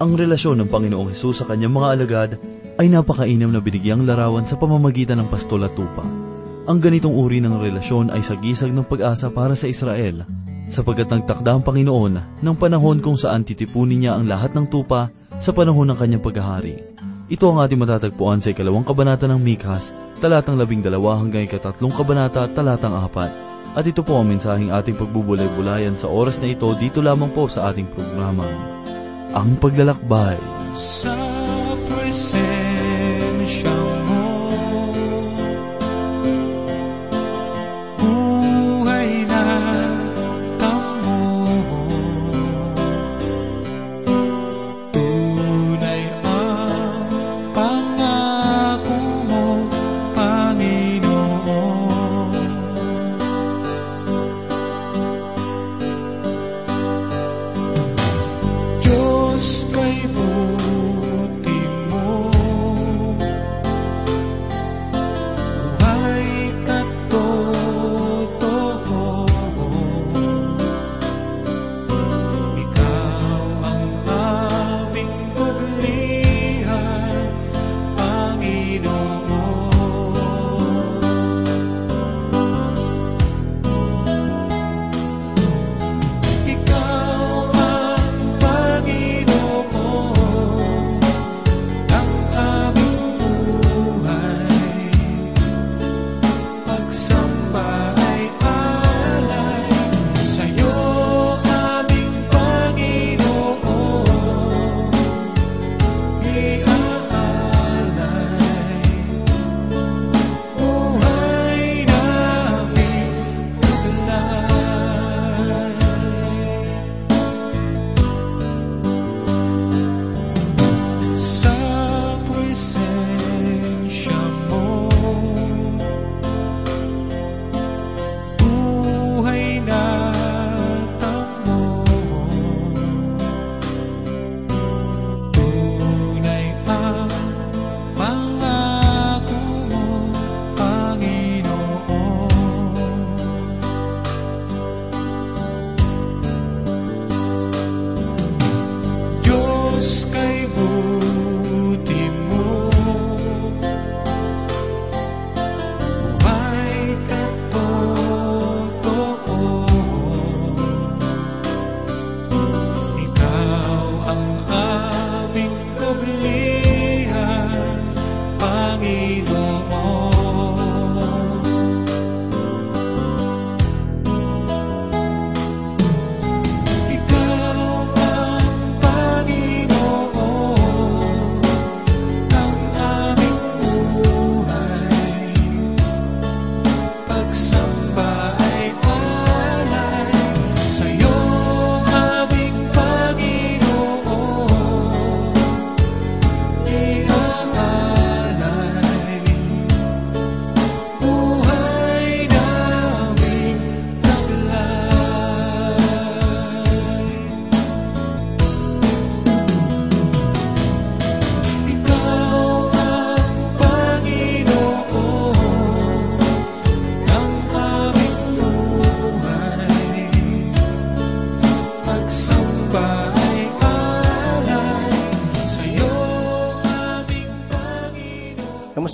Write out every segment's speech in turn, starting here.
Ang relasyon ng Panginoong Hesus sa kanyang mga alagad ay napakainam na binigyang larawan sa pamamagitan ng pastol at tupa. Ang ganitong uri ng relasyon ay sagisag ng pag-asa para sa Israel, sapagkat nagtakda ang Panginoon ng panahon kung saan titipunin niya ang lahat ng tupa sa panahon ng kanyang paghahari. Ito ang ating matatagpuan sa ikalawang kabanata ng Mikas, talatang labing dalawa hanggang ikatatlong kabanata, talatang apat. At ito po ang mensaheng ating pagbubulay-bulayan sa oras na ito dito lamang po sa ating programa. Ang paglalakbay. Sa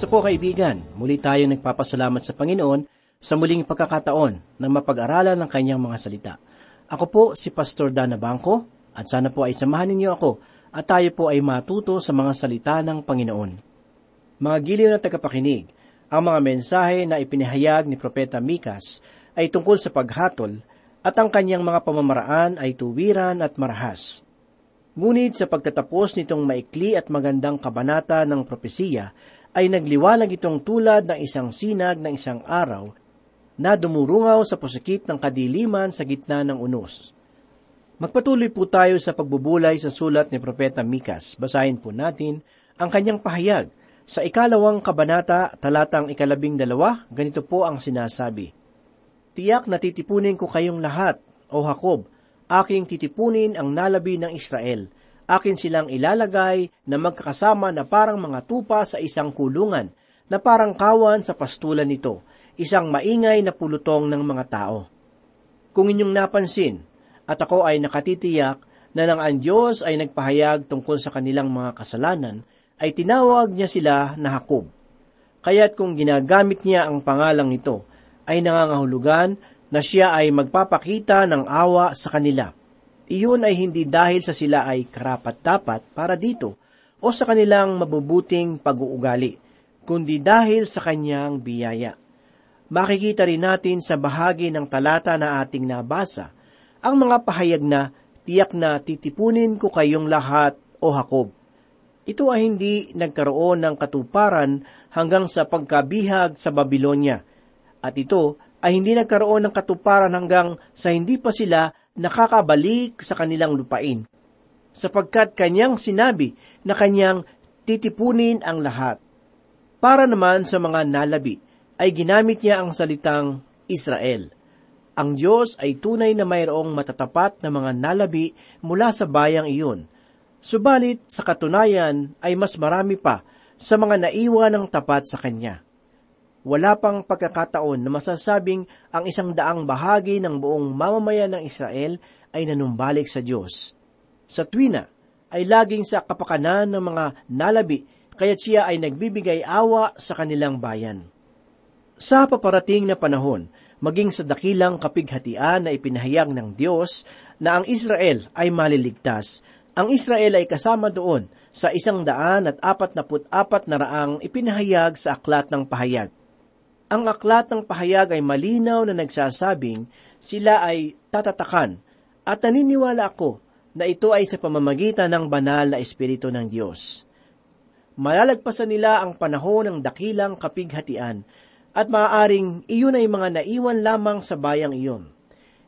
Kamusta po kaibigan? Muli tayo nagpapasalamat sa Panginoon sa muling pagkakataon na mapag-aralan ng kanyang mga salita. Ako po si Pastor Dana Bangko at sana po ay samahan ninyo ako at tayo po ay matuto sa mga salita ng Panginoon. Mga giliw na tagapakinig, ang mga mensahe na ipinahayag ni Propeta Mikas ay tungkol sa paghatol at ang kanyang mga pamamaraan ay tuwiran at marahas. Ngunit sa pagtatapos nitong maikli at magandang kabanata ng propesiya, ay nagliwanag itong tulad ng isang sinag ng isang araw na dumurungaw sa pusikit ng kadiliman sa gitna ng unos. Magpatuloy po tayo sa pagbubulay sa sulat ni Propeta Mikas. Basahin po natin ang kanyang pahayag. Sa ikalawang kabanata, talatang ikalabing dalawa, ganito po ang sinasabi. Tiyak na titipunin ko kayong lahat, O Jacob, aking titipunin ang nalabi ng Israel. Akin silang ilalagay na magkakasama na parang mga tupa sa isang kulungan, na parang kawan sa pastulan nito, isang maingay na pulutong ng mga tao. Kung inyong napansin, at ako ay nakatitiyak na nang ang Diyos ay nagpahayag tungkol sa kanilang mga kasalanan, ay tinawag niya sila na Hakob. Kaya't kung ginagamit niya ang pangalang ito, ay nangangahulugan na siya ay magpapakita ng awa sa kanila. Iyon ay hindi dahil sa sila ay karapat-dapat para dito o sa kanilang mabubuting pag-uugali, kundi dahil sa kanyang biyaya. Makikita rin natin sa bahagi ng talata na ating nabasa, ang mga pahayag na tiyak na titipunin ko kayong lahat o Hakob. Ito ay hindi nagkaroon ng katuparan hanggang sa pagkabihag sa Babylonia. At ito ay hindi nagkaroon ng katuparan hanggang sa hindi pa sila nakakabalik sa kanilang lupain. Sapagkat kanyang sinabi na kanyang titipunin ang lahat. Para naman sa mga nalabi, ay ginamit niya ang salitang Israel. Ang Diyos ay tunay na mayroong matatapat na mga nalabi mula sa bayang iyon. Subalit sa katunayan ay mas marami pa sa mga naiwan ng tapat sa Kanya. Wala pang pagkakataon na masasabing ang isang daang bahagi ng buong mamamayan ng Israel ay nanumbalik sa Diyos. Sa tuwina ay laging sa kapakanan ng mga nalabi, kaya't siya ay nagbibigay awa sa kanilang bayan. Sa paparating na panahon, maging sa dakilang kapighatian na ipinahayag ng Diyos na ang Israel ay maliligtas, ang Israel ay kasama doon sa isang daan at apat na apat na raang ipinahayag sa aklat ng pahayag. Ang aklat ng pahayag ay malinaw na nagsasabing sila ay tatatakan at naniniwala ako na ito ay sa pamamagitan ng banal na Espiritu ng Diyos. Malalagpasan nila ang panahon ng dakilang kapighatian at maaaring iyon ay mga naiwan lamang sa bayang iyon.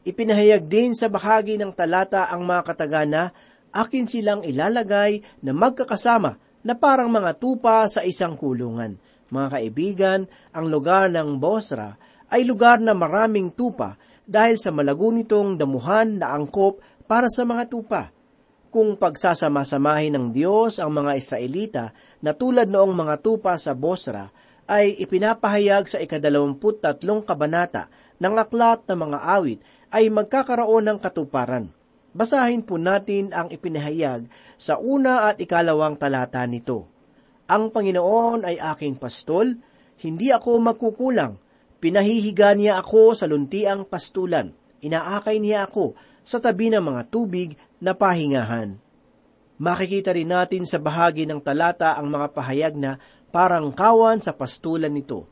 Ipinahayag din sa bahagi ng talata ang mga katagana, akin silang ilalagay na magkakasama na parang mga tupa sa isang kulungan mga kaibigan, ang lugar ng Bosra ay lugar na maraming tupa dahil sa malago nitong damuhan na angkop para sa mga tupa. Kung pagsasama-samahin ng Diyos ang mga Israelita na tulad noong mga tupa sa Bosra, ay ipinapahayag sa ikadalawamput tatlong kabanata ng aklat ng mga awit ay magkakaroon ng katuparan. Basahin po natin ang ipinahayag sa una at ikalawang talata nito. Ang Panginoon ay aking pastol, hindi ako magkukulang. Pinahihiga niya ako sa luntiang pastulan. Inaakay niya ako sa tabi ng mga tubig na pahingahan. Makikita rin natin sa bahagi ng talata ang mga pahayag na parang kawan sa pastulan nito.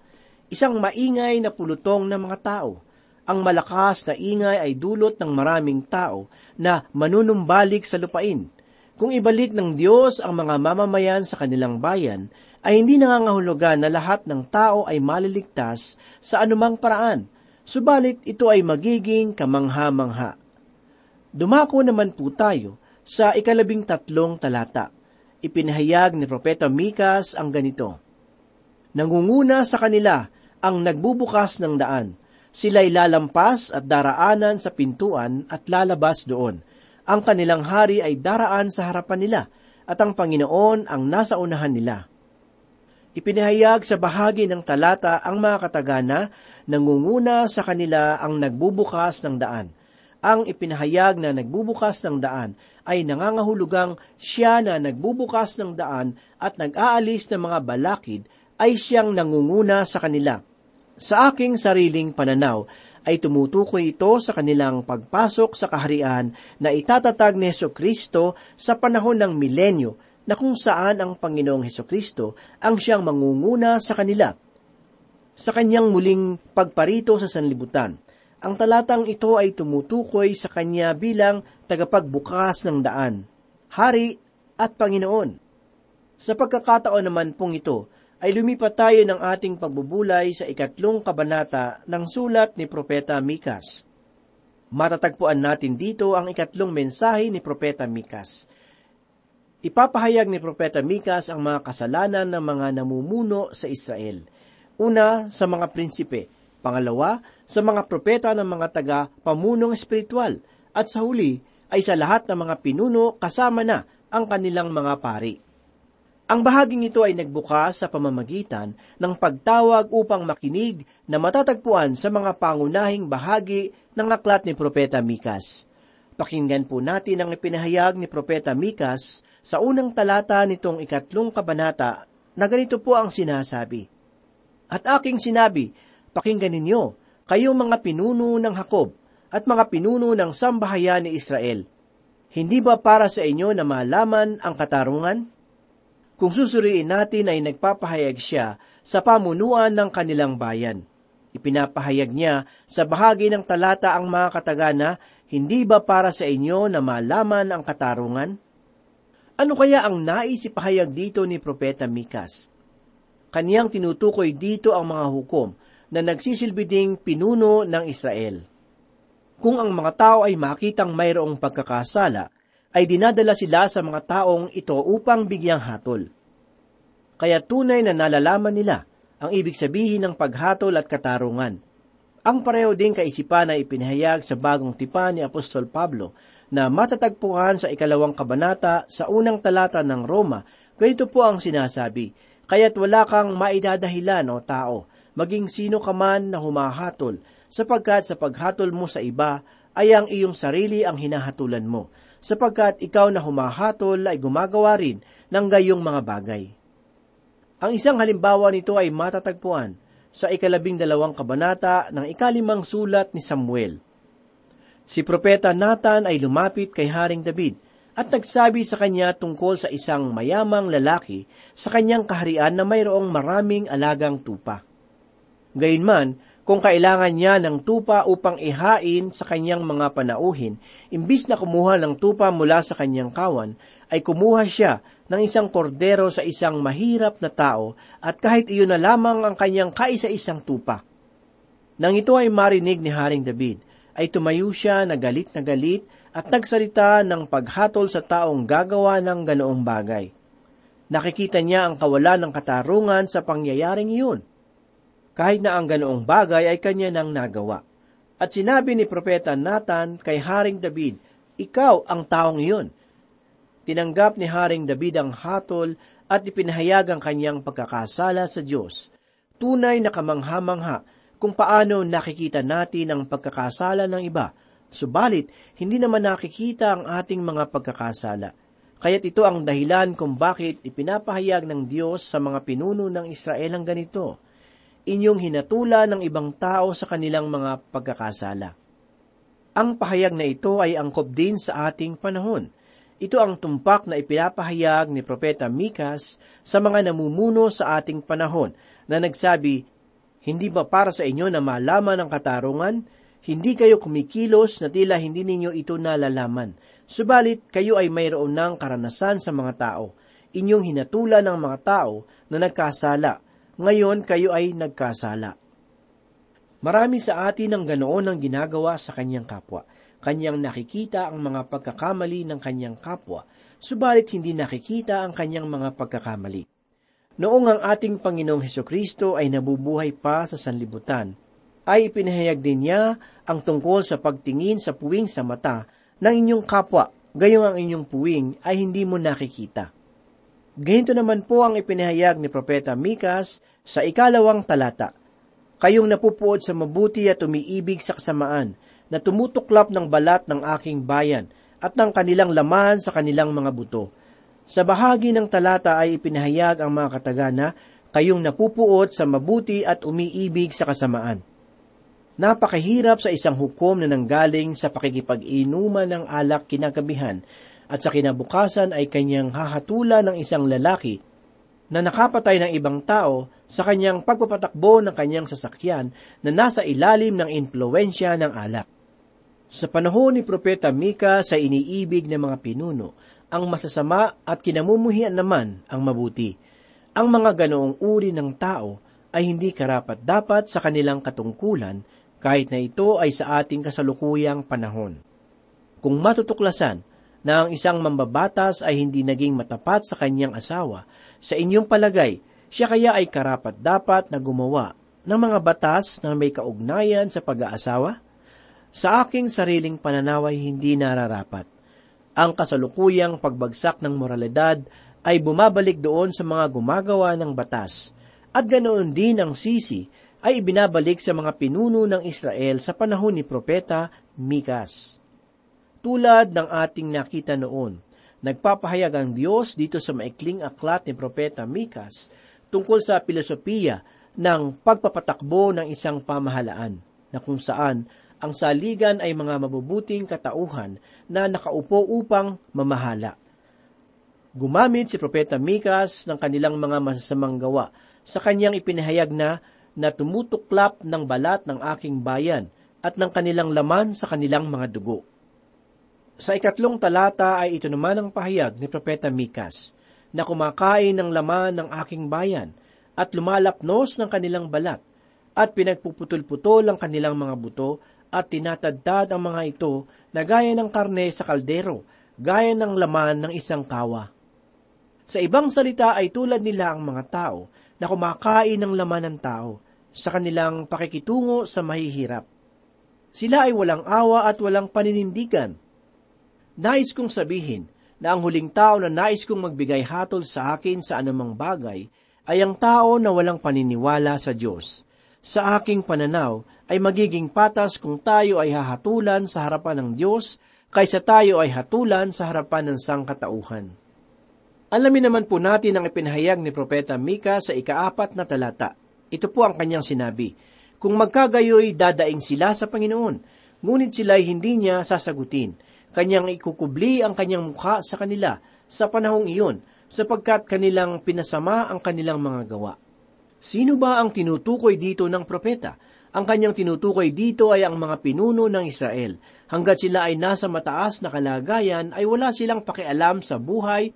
Isang maingay na pulutong ng mga tao. Ang malakas na ingay ay dulot ng maraming tao na manunumbalik sa lupain. Kung ibalik ng Diyos ang mga mamamayan sa kanilang bayan, ay hindi nangangahulugan na lahat ng tao ay maliligtas sa anumang paraan, subalit ito ay magiging kamangha-mangha. Dumako naman po tayo sa ikalabing tatlong talata. Ipinahayag ni Propeta Mikas ang ganito, Nangunguna sa kanila ang nagbubukas ng daan. Sila'y lalampas at daraanan sa pintuan at lalabas doon ang kanilang hari ay daraan sa harapan nila at ang Panginoon ang nasa unahan nila. Ipinahayag sa bahagi ng talata ang mga katagana, nangunguna sa kanila ang nagbubukas ng daan. Ang ipinahayag na nagbubukas ng daan ay nangangahulugang siya na nagbubukas ng daan at nag-aalis ng mga balakid ay siyang nangunguna sa kanila. Sa aking sariling pananaw, ay tumutukoy ito sa kanilang pagpasok sa kaharian na itatatag ni Heso Kristo sa panahon ng milenyo na kung saan ang Panginoong Heso Kristo ang siyang mangunguna sa kanila. Sa kanyang muling pagparito sa sanlibutan, ang talatang ito ay tumutukoy sa kanya bilang tagapagbukas ng daan, hari at Panginoon. Sa pagkakataon naman pong ito, ay lumipat tayo ng ating pagbubulay sa ikatlong kabanata ng sulat ni Propeta Mikas. Matatagpuan natin dito ang ikatlong mensahe ni Propeta Mikas. Ipapahayag ni Propeta Mikas ang mga kasalanan ng mga namumuno sa Israel. Una, sa mga prinsipe. Pangalawa, sa mga propeta ng mga taga-pamunong espiritual. At sa huli, ay sa lahat ng mga pinuno kasama na ang kanilang mga pari. Ang bahaging ito ay nagbukas sa pamamagitan ng pagtawag upang makinig na matatagpuan sa mga pangunahing bahagi ng aklat ni Propeta Mikas. Pakinggan po natin ang ipinahayag ni Propeta Mikas sa unang talata nitong ikatlong kabanata na ganito po ang sinasabi. At aking sinabi, pakinggan ninyo, kayo mga pinuno ng Hakob at mga pinuno ng sambahayan ni Israel. Hindi ba para sa inyo na malaman ang katarungan? Kung susuriin natin ay nagpapahayag siya sa pamunuan ng kanilang bayan. Ipinapahayag niya sa bahagi ng talata ang mga katagana, hindi ba para sa inyo na malaman ang katarungan? Ano kaya ang naisipahayag dito ni Propeta Mikas? Kaniyang tinutukoy dito ang mga hukom na nagsisilbi ding pinuno ng Israel. Kung ang mga tao ay makitang mayroong pagkakasala, ay dinadala sila sa mga taong ito upang bigyang hatol. Kaya tunay na nalalaman nila ang ibig sabihin ng paghatol at katarungan. Ang pareho ding kaisipan ay ipinahayag sa bagong tipan ni Apostol Pablo na matatagpuan sa ikalawang kabanata sa unang talata ng Roma. Ganito po ang sinasabi, Kaya't wala kang maidadahilan o tao, maging sino ka man na humahatol, sapagkat sa paghatol mo sa iba ay ang iyong sarili ang hinahatulan mo, sapagkat ikaw na humahatol ay gumagawa rin ng gayong mga bagay. Ang isang halimbawa nito ay matatagpuan sa ikalabing dalawang kabanata ng ikalimang sulat ni Samuel. Si Propeta Nathan ay lumapit kay Haring David at nagsabi sa kanya tungkol sa isang mayamang lalaki sa kanyang kaharian na mayroong maraming alagang tupa. Gayunman, kung kailangan niya ng tupa upang ihain sa kanyang mga panauhin, imbis na kumuha ng tupa mula sa kanyang kawan, ay kumuha siya ng isang kordero sa isang mahirap na tao at kahit iyon na lamang ang kanyang kaisa-isang tupa. Nang ito ay marinig ni Haring David, ay tumayo siya na galit na galit at nagsalita ng paghatol sa taong gagawa ng ganoong bagay. Nakikita niya ang kawalan ng katarungan sa pangyayaring iyon. Kahit na ang ganoong bagay ay kanya nang nagawa. At sinabi ni Propeta Nathan kay Haring David, Ikaw ang taong iyon. Tinanggap ni Haring David ang hatol at ipinahayag ang kanyang pagkakasala sa Diyos. Tunay na kamangha-mangha kung paano nakikita natin ang pagkakasala ng iba, subalit hindi naman nakikita ang ating mga pagkakasala. Kaya't ito ang dahilan kung bakit ipinapahayag ng Diyos sa mga pinuno ng Israel ang ganito. Inyong hinatula ng ibang tao sa kanilang mga pagkakasala. Ang pahayag na ito ay angkop din sa ating panahon. Ito ang tumpak na ipinapahayag ni Propeta Mikas sa mga namumuno sa ating panahon na nagsabi, Hindi ba para sa inyo na malaman ang katarungan? Hindi kayo kumikilos na tila hindi ninyo ito nalalaman. Subalit kayo ay mayroon ng karanasan sa mga tao. Inyong hinatula ng mga tao na nagkasala. Ngayon kayo ay nagkasala. Marami sa atin ang ganoon ang ginagawa sa kanyang kapwa. Kanyang nakikita ang mga pagkakamali ng kanyang kapwa, subalit hindi nakikita ang kanyang mga pagkakamali. Noong ang ating Panginoong Heso Kristo ay nabubuhay pa sa sanlibutan, ay ipinahayag din niya ang tungkol sa pagtingin sa puwing sa mata ng inyong kapwa, gayong ang inyong puwing ay hindi mo nakikita. Ganito naman po ang ipinahayag ni Propeta Mikas sa ikalawang talata. Kayong napupuot sa mabuti at umiibig sa kasamaan, na tumutuklap ng balat ng aking bayan at ng kanilang laman sa kanilang mga buto. Sa bahagi ng talata ay ipinahayag ang mga katagana, kayong napupuot sa mabuti at umiibig sa kasamaan. Napakahirap sa isang hukom na nanggaling sa pakikipag-inuman ng alak kinagabihan at sa kinabukasan ay kanyang hahatula ng isang lalaki na nakapatay ng ibang tao sa kanyang pagpapatakbo ng kanyang sasakyan na nasa ilalim ng impluensya ng alak. Sa panahon ni Propeta Mika sa iniibig ng mga pinuno, ang masasama at kinamumuhian naman ang mabuti. Ang mga ganoong uri ng tao ay hindi karapat dapat sa kanilang katungkulan kahit na ito ay sa ating kasalukuyang panahon. Kung matutuklasan na ang isang mambabatas ay hindi naging matapat sa kanyang asawa, sa inyong palagay, siya kaya ay karapat dapat na gumawa ng mga batas na may kaugnayan sa pag-aasawa? Sa aking sariling pananaw ay hindi nararapat. Ang kasalukuyang pagbagsak ng moralidad ay bumabalik doon sa mga gumagawa ng batas, at ganoon din ang sisi ay ibinabalik sa mga pinuno ng Israel sa panahon ni Propeta Mikas. Tulad ng ating nakita noon. Nagpapahayag ang Diyos dito sa maikling aklat ni Propeta Mikas tungkol sa filosofiya ng pagpapatakbo ng isang pamahalaan na kung saan ang saligan ay mga mabubuting katauhan na nakaupo upang mamahala. Gumamit si Propeta Mikas ng kanilang mga masasamang gawa sa kanyang ipinahayag na na tumutuklap ng balat ng aking bayan at ng kanilang laman sa kanilang mga dugo. Sa ikatlong talata ay ito naman ang pahayag ni Propeta Mikas, na kumakain ng laman ng aking bayan at lumalapnos ng kanilang balat at pinagpuputol-putol ang kanilang mga buto at tinatadtad ang mga ito na gaya ng karne sa kaldero, gaya ng laman ng isang kawa. Sa ibang salita ay tulad nila ang mga tao na kumakain ng laman ng tao sa kanilang pakikitungo sa mahihirap. Sila ay walang awa at walang paninindigan. Nais kong sabihin na ang huling tao na nais kong magbigay hatol sa akin sa anumang bagay ay ang tao na walang paniniwala sa Diyos. Sa aking pananaw ay magiging patas kung tayo ay hahatulan sa harapan ng Diyos kaysa tayo ay hatulan sa harapan ng sangkatauhan. Alamin naman po natin ang ipinahayag ni Propeta Mika sa ikaapat na talata. Ito po ang kanyang sinabi, Kung magkagayoy, dadaing sila sa Panginoon, ngunit sila'y hindi niya sasagutin kanyang ikukubli ang kanyang mukha sa kanila sa panahong iyon, sapagkat kanilang pinasama ang kanilang mga gawa. Sino ba ang tinutukoy dito ng propeta? Ang kanyang tinutukoy dito ay ang mga pinuno ng Israel. Hanggat sila ay nasa mataas na kalagayan, ay wala silang pakialam sa buhay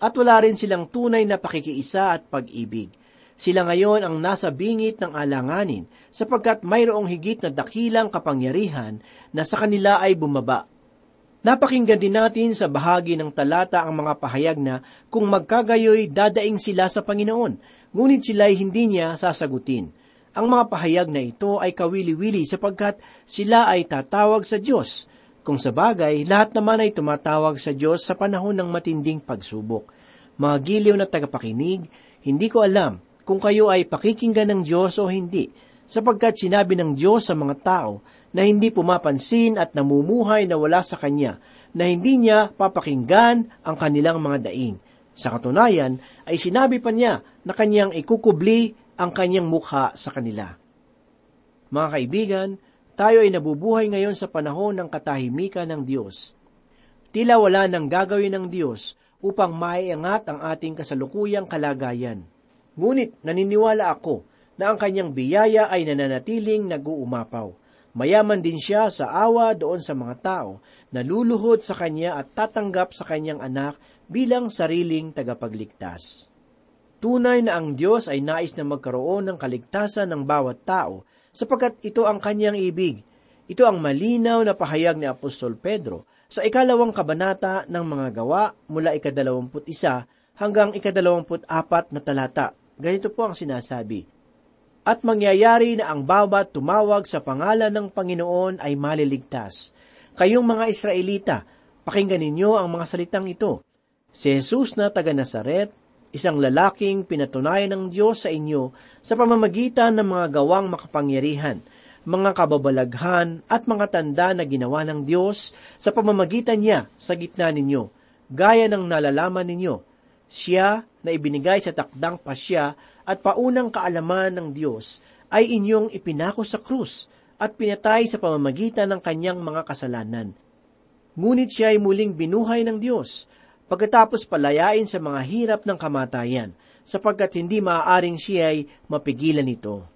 at wala rin silang tunay na pakikiisa at pag-ibig. Sila ngayon ang nasa bingit ng alanganin sapagkat mayroong higit na dakilang kapangyarihan na sa kanila ay bumaba Napakinggan din natin sa bahagi ng talata ang mga pahayag na kung magkagayoy dadaing sila sa Panginoon, ngunit sila'y hindi niya sasagutin. Ang mga pahayag na ito ay kawili-wili sapagkat sila ay tatawag sa Diyos. Kung sa bagay, lahat naman ay tumatawag sa Diyos sa panahon ng matinding pagsubok. Mga giliw na tagapakinig, hindi ko alam kung kayo ay pakikinggan ng Diyos o hindi, sapagkat sinabi ng Diyos sa mga tao na hindi pumapansin at namumuhay na wala sa Kanya, na hindi niya papakinggan ang kanilang mga daing. Sa katunayan, ay sinabi pa niya na kanyang ikukubli ang kanyang mukha sa kanila. Mga kaibigan, tayo ay nabubuhay ngayon sa panahon ng katahimikan ng Diyos. Tila wala nang gagawin ng Diyos upang maiangat ang ating kasalukuyang kalagayan. Ngunit naniniwala ako na ang kanyang biyaya ay nananatiling nag-uumapaw. Mayaman din siya sa awa doon sa mga tao na luluhod sa kanya at tatanggap sa kanyang anak bilang sariling tagapagligtas. Tunay na ang Diyos ay nais na magkaroon ng kaligtasan ng bawat tao sapagkat ito ang kanyang ibig. Ito ang malinaw na pahayag ni Apostol Pedro sa ikalawang kabanata ng mga gawa mula ikadalawamput isa hanggang ikadalawamput apat na talata. Ganito po ang sinasabi, at mangyayari na ang bawat tumawag sa pangalan ng Panginoon ay maliligtas. Kayong mga Israelita, pakinggan ninyo ang mga salitang ito. Si Jesus na taga Nazaret, isang lalaking pinatunayan ng Diyos sa inyo sa pamamagitan ng mga gawang makapangyarihan, mga kababalaghan at mga tanda na ginawa ng Diyos sa pamamagitan niya sa gitna ninyo, gaya ng nalalaman ninyo. Siya na ibinigay sa takdang pasya at paunang kaalaman ng Diyos ay inyong ipinako sa krus at pinatay sa pamamagitan ng kanyang mga kasalanan. Ngunit siya ay muling binuhay ng Diyos, pagkatapos palayain sa mga hirap ng kamatayan, sapagkat hindi maaaring siya ay mapigilan ito.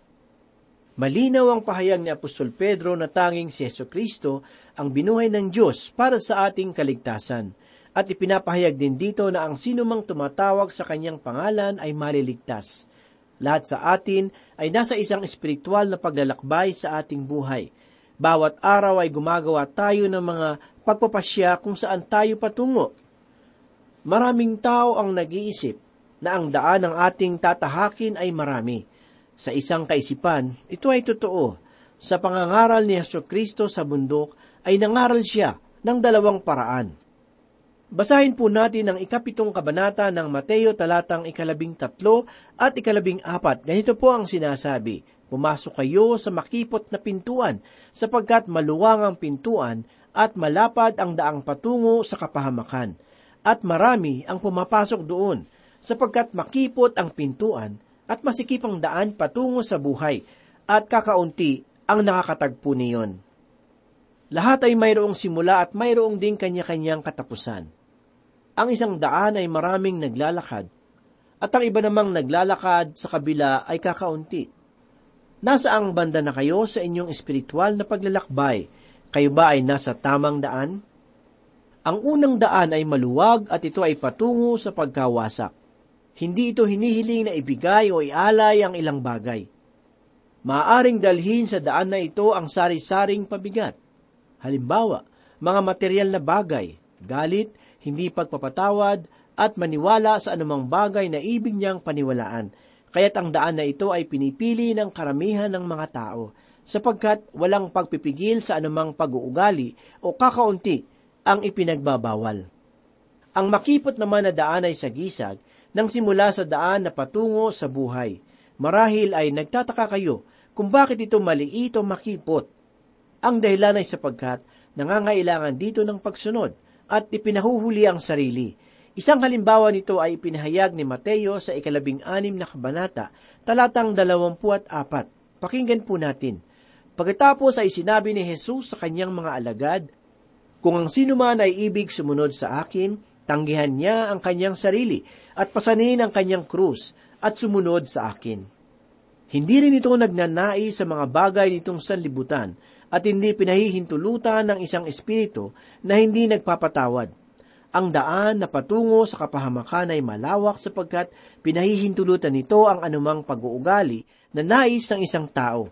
Malinaw ang pahayag ni Apostol Pedro na tanging si Yeso Kristo ang binuhay ng Diyos para sa ating kaligtasan. At ipinapahayag din dito na ang sinumang tumatawag sa kanyang pangalan ay maliligtas. Lahat sa atin ay nasa isang espiritual na paglalakbay sa ating buhay. Bawat araw ay gumagawa tayo ng mga pagpapasya kung saan tayo patungo. Maraming tao ang nag-iisip na ang daan ng ating tatahakin ay marami. Sa isang kaisipan, ito ay totoo. Sa pangangaral ni Yeso Kristo sa bundok, ay nangaral siya ng dalawang paraan. Basahin po natin ang ikapitong kabanata ng Mateo talatang ikalabing tatlo at ikalabing apat. Ganito po ang sinasabi, Pumasok kayo sa makipot na pintuan, sapagkat maluwang ang pintuan at malapad ang daang patungo sa kapahamakan, at marami ang pumapasok doon, sapagkat makipot ang pintuan at masikip ang daan patungo sa buhay, at kakaunti ang nakakatagpo niyon. Lahat ay mayroong simula at mayroong ding kanya-kanyang katapusan. Ang isang daan ay maraming naglalakad, at ang iba namang naglalakad sa kabila ay kakaunti. Nasaang banda na kayo sa inyong espiritual na paglalakbay? Kayo ba ay nasa tamang daan? Ang unang daan ay maluwag at ito ay patungo sa pagkawasak. Hindi ito hinihiling na ibigay o ialay ang ilang bagay. Maaring dalhin sa daan na ito ang sari-saring pabigat. Halimbawa, mga material na bagay, galit, hindi pagpapatawad, at maniwala sa anumang bagay na ibig niyang paniwalaan. Kaya't ang daan na ito ay pinipili ng karamihan ng mga tao, sapagkat walang pagpipigil sa anumang pag-uugali o kakaunti ang ipinagbabawal. Ang makipot naman na daan ay sagisag nang simula sa daan na patungo sa buhay. Marahil ay nagtataka kayo kung bakit ito maliit o makipot. Ang dahilan ay sapagkat nangangailangan dito ng pagsunod at ipinahuhuli ang sarili. Isang halimbawa nito ay ipinahayag ni Mateo sa ikalabing anim na kabanata, talatang dalawampu at apat. Pakinggan po natin. Pagkatapos ay sinabi ni Jesus sa kanyang mga alagad, Kung ang sino man ay ibig sumunod sa akin, tanggihan niya ang kanyang sarili at pasanin ang kanyang krus at sumunod sa akin. Hindi rin ito nagnanais sa mga bagay nitong sanlibutan at hindi pinahihintulutan ng isang espiritu na hindi nagpapatawad. Ang daan na patungo sa kapahamakan ay malawak sapagkat pinahihintulutan nito ang anumang pag-uugali na nais ng isang tao.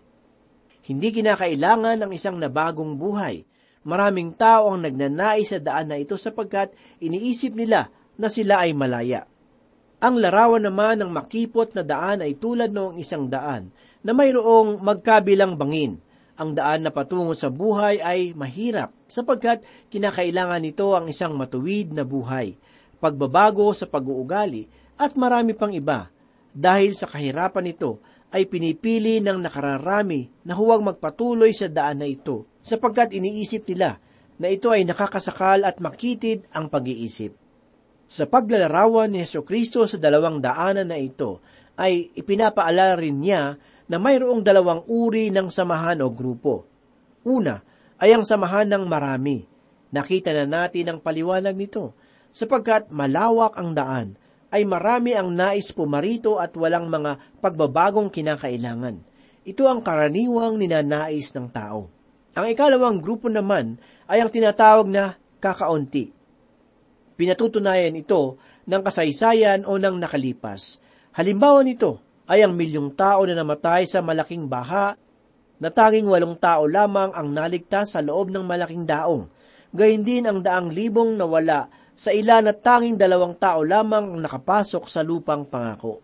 Hindi kinakailangan ng isang nabagong buhay. Maraming tao ang nagnanais sa daan na ito sapagkat iniisip nila na sila ay malaya. Ang larawan naman ng makipot na daan ay tulad noong isang daan na mayroong magkabilang bangin. Ang daan na patungo sa buhay ay mahirap sapagkat kinakailangan nito ang isang matuwid na buhay, pagbabago sa pag-uugali at marami pang iba. Dahil sa kahirapan nito ay pinipili ng nakararami na huwag magpatuloy sa daan na ito sapagkat iniisip nila na ito ay nakakasakal at makitid ang pag-iisip. Sa paglalarawan ni Yeso Kristo sa dalawang daanan na ito, ay ipinapaalala rin niya na mayroong dalawang uri ng samahan o grupo. Una, ay ang samahan ng marami. Nakita na natin ang paliwanag nito, sapagkat malawak ang daan, ay marami ang nais pumarito at walang mga pagbabagong kinakailangan. Ito ang karaniwang ninanais ng tao. Ang ikalawang grupo naman ay ang tinatawag na kakaunti. Pinatutunayan ito ng kasaysayan o ng nakalipas. Halimbawa nito ay ang milyong tao na namatay sa malaking baha na tanging walong tao lamang ang naligtas sa loob ng malaking daong. Gayun din ang daang libong nawala sa ilan at tanging dalawang tao lamang ang nakapasok sa lupang pangako.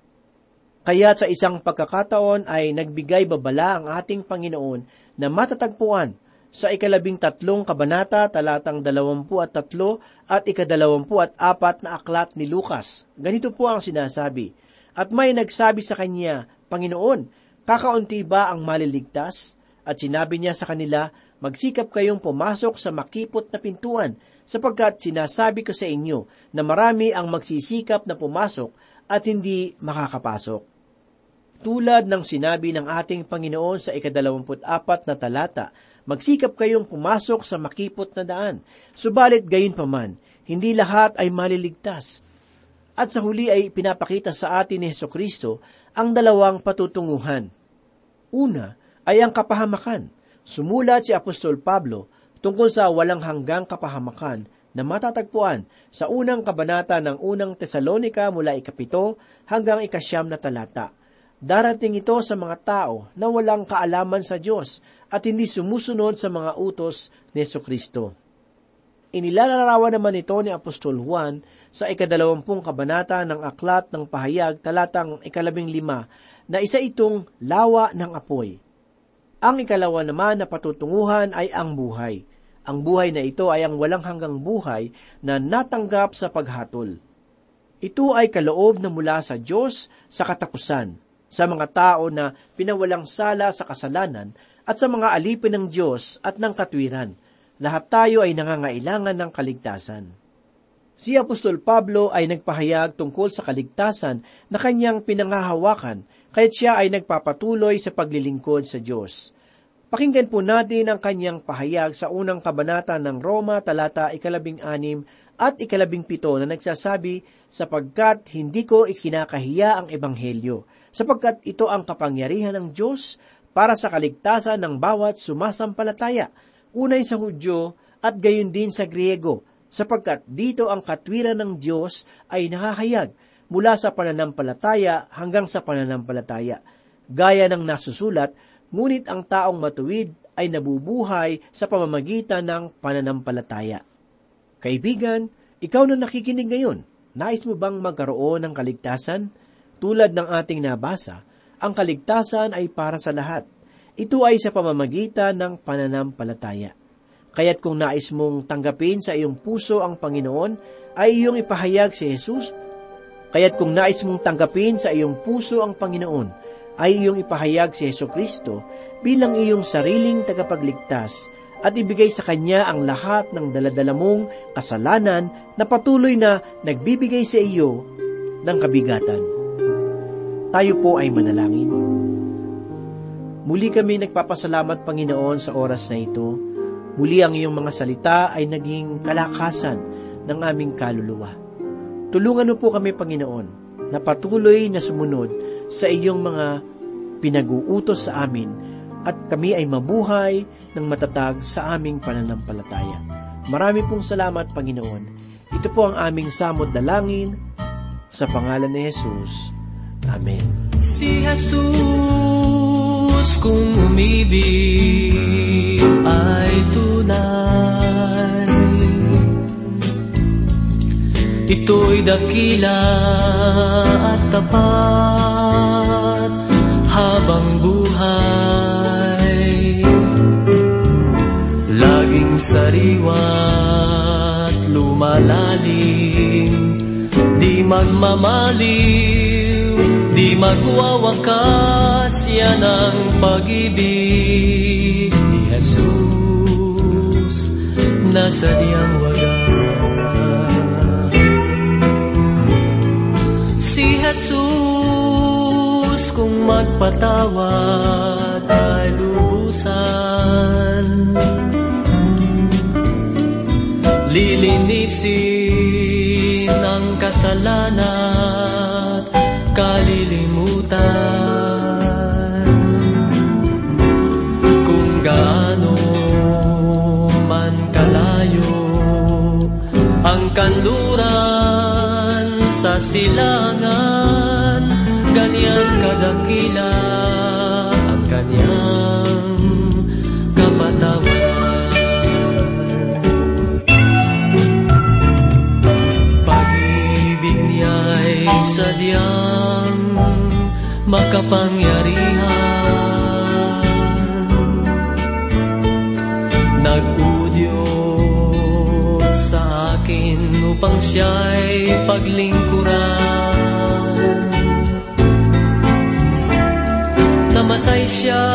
Kaya sa isang pagkakataon ay nagbigay babala ang ating Panginoon na matatagpuan sa ikalabing tatlong kabanata talatang dalawampu at tatlo at ikadalawampu at apat na aklat ni Lucas. Ganito po ang sinasabi, At may nagsabi sa kanya, Panginoon, kakaunti ba ang maliligtas? At sinabi niya sa kanila, Magsikap kayong pumasok sa makipot na pintuan, sapagkat sinasabi ko sa inyo na marami ang magsisikap na pumasok at hindi makakapasok. Tulad ng sinabi ng ating Panginoon sa ikadalawamput apat na talata, magsikap kayong pumasok sa makipot na daan. Subalit gayon paman, hindi lahat ay maliligtas. At sa huli ay pinapakita sa atin ni Heso Kristo ang dalawang patutunguhan. Una ay ang kapahamakan. Sumulat si Apostol Pablo tungkol sa walang hanggang kapahamakan na matatagpuan sa unang kabanata ng unang Tesalonika mula ikapito hanggang ikasyam na talata. Darating ito sa mga tao na walang kaalaman sa Diyos at hindi sumusunod sa mga utos ni Kristo. Inilalarawan naman ito ni Apostol Juan sa ikadalawampung kabanata ng Aklat ng Pahayag talatang ikalabing lima na isa itong lawa ng apoy. Ang ikalawa naman na patutunguhan ay ang buhay. Ang buhay na ito ay ang walang hanggang buhay na natanggap sa paghatol. Ito ay kaloob na mula sa Diyos sa katapusan sa mga tao na pinawalang sala sa kasalanan at sa mga alipin ng Diyos at ng katwiran. Lahat tayo ay nangangailangan ng kaligtasan. Si Apostol Pablo ay nagpahayag tungkol sa kaligtasan na kanyang pinangahawakan, kaya't siya ay nagpapatuloy sa paglilingkod sa Diyos. Pakinggan po natin ang kanyang pahayag sa unang kabanata ng Roma talata ikalabing anim at ikalabing pito na nagsasabi, sapagkat hindi ko ikinakahiya ang Ebanghelyo, sapagkat ito ang kapangyarihan ng Diyos para sa kaligtasan ng bawat sumasampalataya, unay sa Hudyo at gayon din sa Griego, sapagkat dito ang katwiran ng Diyos ay nakahayag mula sa pananampalataya hanggang sa pananampalataya. Gaya ng nasusulat, ngunit ang taong matuwid ay nabubuhay sa pamamagitan ng pananampalataya. Kaibigan, ikaw na nakikinig ngayon, nais mo bang magkaroon ng kaligtasan? Tulad ng ating nabasa, ang kaligtasan ay para sa lahat. Ito ay sa pamamagitan ng pananampalataya. Kaya't kung nais mong tanggapin sa iyong puso ang Panginoon, ay iyong ipahayag si Jesus. Kaya't kung nais mong tanggapin sa iyong puso ang Panginoon, ay iyong ipahayag si Yeso Kristo bilang iyong sariling tagapagligtas at ibigay sa Kanya ang lahat ng daladala mong kasalanan na patuloy na nagbibigay sa iyo ng kabigatan. Tayo po ay manalangin. Muli kami nagpapasalamat Panginoon sa oras na ito. Muli ang iyong mga salita ay naging kalakasan ng aming kaluluwa. Tulungan mo po kami Panginoon na patuloy na sumunod sa iyong mga pinag-uutos sa amin at kami ay mabuhay ng matatag sa aming pananampalataya. Marami pong salamat, Panginoon. Ito po ang aming samot dalangin sa pangalan ni Jesus. Amen. Si Jesus kung umibig ay tunay. Ito'y dakila at tapat habang buhay. Laging sariwa't lumalalim Di magmamaliw, di magwawakas Yan ang pag-ibig. Ni Jesus na sadyang wagas. Si Jesus kung magpatawad ay lubusan. Lilinisin ang kasalanan kalilimutan kanluran sa silangan. Ganyan kadakila ang kanyang kapatawan Pag-ibig niya'y sadyang makapangyarihan siya'y paglingkuran. Namatay siya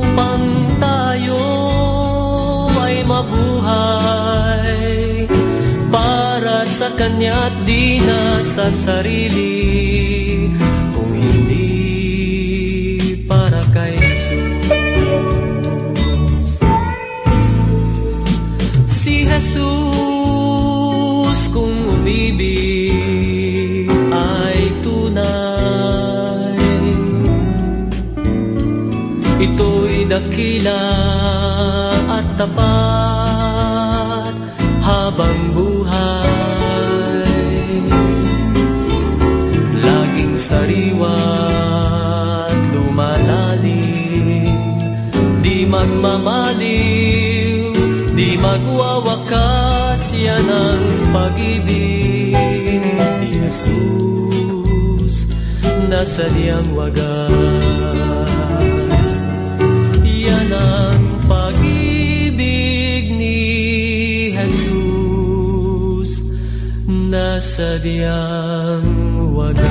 upang tayo ay mabuhay Para sa kanya't di na sa sarili kung umibig ay tunay. Ito'y dakila at tapat habang buhay. Laging sariwa't lumalalim. Di magmamaliw, di magwawakas Yan ang pag-ibig. Ni Jesus na sadyang wagas. Yan ang pag-ibig ni Jesus. Na sadyang wagas